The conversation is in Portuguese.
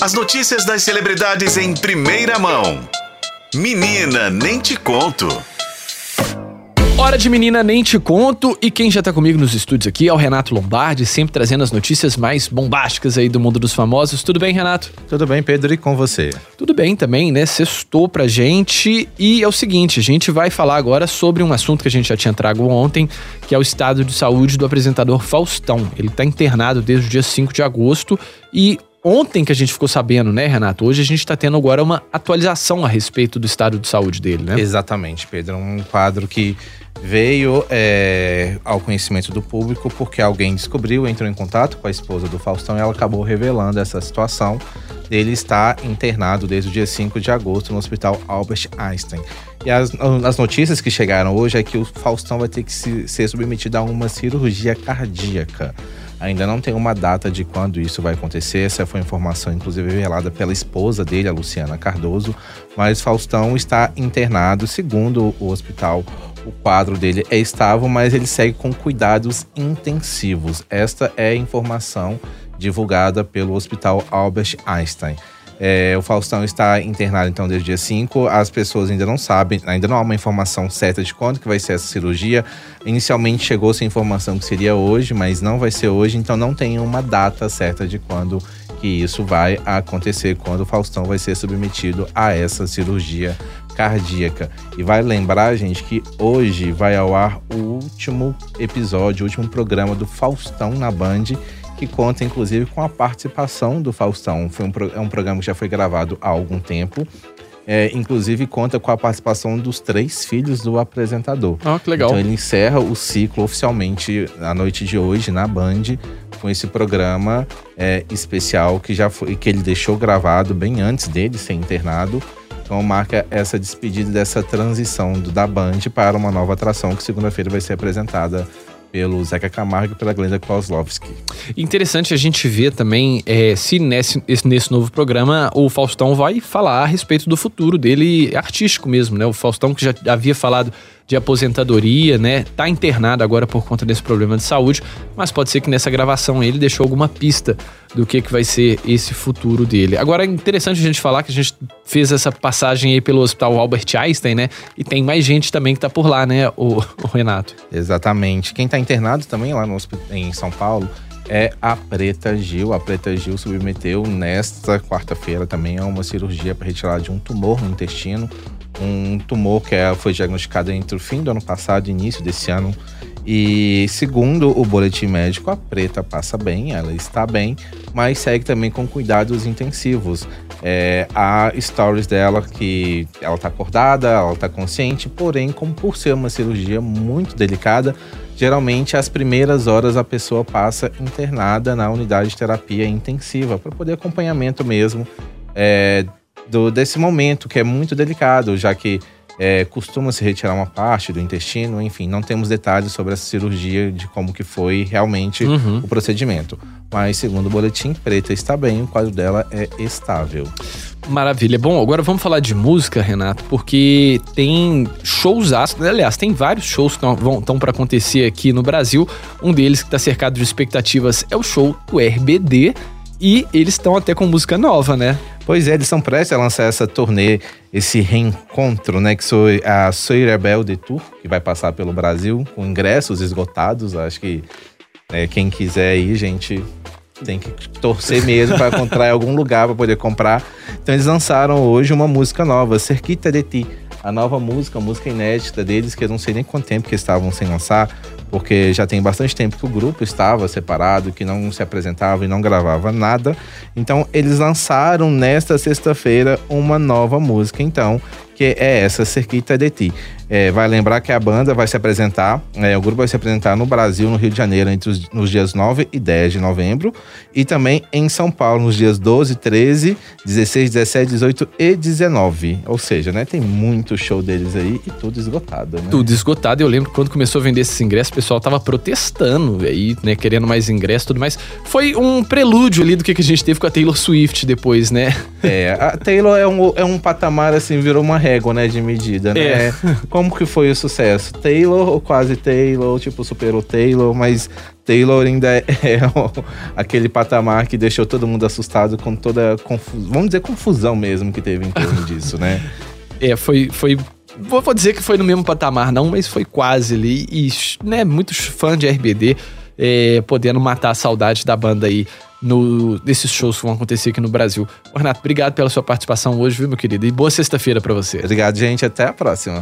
As notícias das celebridades em primeira mão. Menina, nem te conto. Hora de menina, nem te conto. E quem já tá comigo nos estúdios aqui é o Renato Lombardi, sempre trazendo as notícias mais bombásticas aí do mundo dos famosos. Tudo bem, Renato? Tudo bem, Pedro, e com você? Tudo bem também, né? Sextou pra gente. E é o seguinte, a gente vai falar agora sobre um assunto que a gente já tinha trago ontem, que é o estado de saúde do apresentador Faustão. Ele tá internado desde o dia 5 de agosto e ontem que a gente ficou sabendo, né, Renato? Hoje a gente está tendo agora uma atualização a respeito do estado de saúde dele, né? Exatamente, Pedro. Um quadro que veio é, ao conhecimento do público porque alguém descobriu, entrou em contato com a esposa do Faustão e ela acabou revelando essa situação. Ele está internado desde o dia 5 de agosto no Hospital Albert Einstein. E as, as notícias que chegaram hoje é que o Faustão vai ter que se, ser submetido a uma cirurgia cardíaca. Ainda não tem uma data de quando isso vai acontecer. Essa foi informação, inclusive, revelada pela esposa dele, a Luciana Cardoso. Mas Faustão está internado, segundo o hospital. O quadro dele é estável, mas ele segue com cuidados intensivos. Esta é a informação divulgada pelo Hospital Albert Einstein. É, o Faustão está internado então desde o dia 5. As pessoas ainda não sabem, ainda não há uma informação certa de quando que vai ser essa cirurgia. Inicialmente chegou-se a informação que seria hoje, mas não vai ser hoje, então não tem uma data certa de quando que isso vai acontecer, quando o Faustão vai ser submetido a essa cirurgia cardíaca. E vai lembrar, gente, que hoje vai ao ar o último episódio, o último programa do Faustão na Band que conta inclusive com a participação do Faustão. Foi um, é um programa que já foi gravado há algum tempo. É, inclusive conta com a participação dos três filhos do apresentador. Ah, que legal. Então ele encerra o ciclo oficialmente na noite de hoje na Band com esse programa é, especial que já foi que ele deixou gravado bem antes dele ser internado. Então marca essa despedida dessa transição do, da Band para uma nova atração que segunda-feira vai ser apresentada pelo Zeca Camargo e pela Glenda Kozlovski. Interessante a gente ver também é, se nesse, nesse novo programa o Faustão vai falar a respeito do futuro dele artístico mesmo, né? O Faustão que já havia falado de aposentadoria, né? Tá internado agora por conta desse problema de saúde, mas pode ser que nessa gravação ele deixou alguma pista do que, que vai ser esse futuro dele. Agora é interessante a gente falar que a gente fez essa passagem aí pelo Hospital Albert Einstein, né? E tem mais gente também que tá por lá, né, o, o Renato? Exatamente. Quem tá internado também lá no, em São Paulo é a Preta Gil. A Preta Gil submeteu nesta quarta-feira também a uma cirurgia para retirar de um tumor no intestino um tumor que é, foi diagnosticado entre o fim do ano passado e início desse ano. E segundo o boletim médico, a preta passa bem, ela está bem, mas segue também com cuidados intensivos. É, há stories dela que ela está acordada, ela está consciente, porém, como por ser uma cirurgia muito delicada, geralmente as primeiras horas a pessoa passa internada na unidade de terapia intensiva para poder acompanhamento mesmo é, do, desse momento que é muito delicado, já que é, costuma se retirar uma parte do intestino, enfim, não temos detalhes sobre essa cirurgia, de como que foi realmente uhum. o procedimento. Mas segundo o boletim, Preta está bem, o quadro dela é estável. Maravilha. Bom, agora vamos falar de música, Renato, porque tem shows, aliás, tem vários shows que estão para acontecer aqui no Brasil. Um deles que está cercado de expectativas é o show do RBD, e eles estão até com música nova, né? Pois é, eles estão prestes a lançar essa turnê, esse reencontro, né? Que foi a Soy Rebelde Tour, que vai passar pelo Brasil, com ingressos esgotados. Acho que né, quem quiser ir, gente, tem que torcer mesmo para encontrar algum lugar para poder comprar. Então eles lançaram hoje uma música nova, Cerquita de Ti. A nova música, a música inédita deles, que eu não sei nem quanto tempo que estavam sem lançar, porque já tem bastante tempo que o grupo estava separado, que não se apresentava e não gravava nada. Então eles lançaram nesta sexta-feira uma nova música, então, que é essa Cerquita de Ti. É, vai lembrar que a banda vai se apresentar, é, o grupo vai se apresentar no Brasil, no Rio de Janeiro, entre os, nos dias 9 e 10 de novembro, e também em São Paulo, nos dias 12, 13, 16, 17, 18 e 19. Ou seja, né, tem muito show deles aí e tudo esgotado, né? Tudo esgotado. Eu lembro que quando começou a vender esses ingressos, o pessoal tava protestando aí, né, querendo mais ingressos e tudo mais. Foi um prelúdio ali do que a gente teve com a Taylor Swift depois, né? É, a Taylor é um, é um patamar, assim, virou uma régua, né, de medida, né? É. como que foi o sucesso? Taylor ou quase Taylor, tipo, superou Taylor, mas Taylor ainda é, aquele patamar que deixou todo mundo assustado com toda confusão, vamos dizer confusão mesmo que teve em torno disso, né? É, foi, foi vou, vou dizer que foi no mesmo patamar não, mas foi quase ali e né, muitos fãs de RBD é, podendo matar a saudade da banda aí no, nesses shows que vão acontecer aqui no Brasil. Renato, obrigado pela sua participação hoje, viu, meu querido? E boa sexta-feira para você. Obrigado, gente. Até a próxima.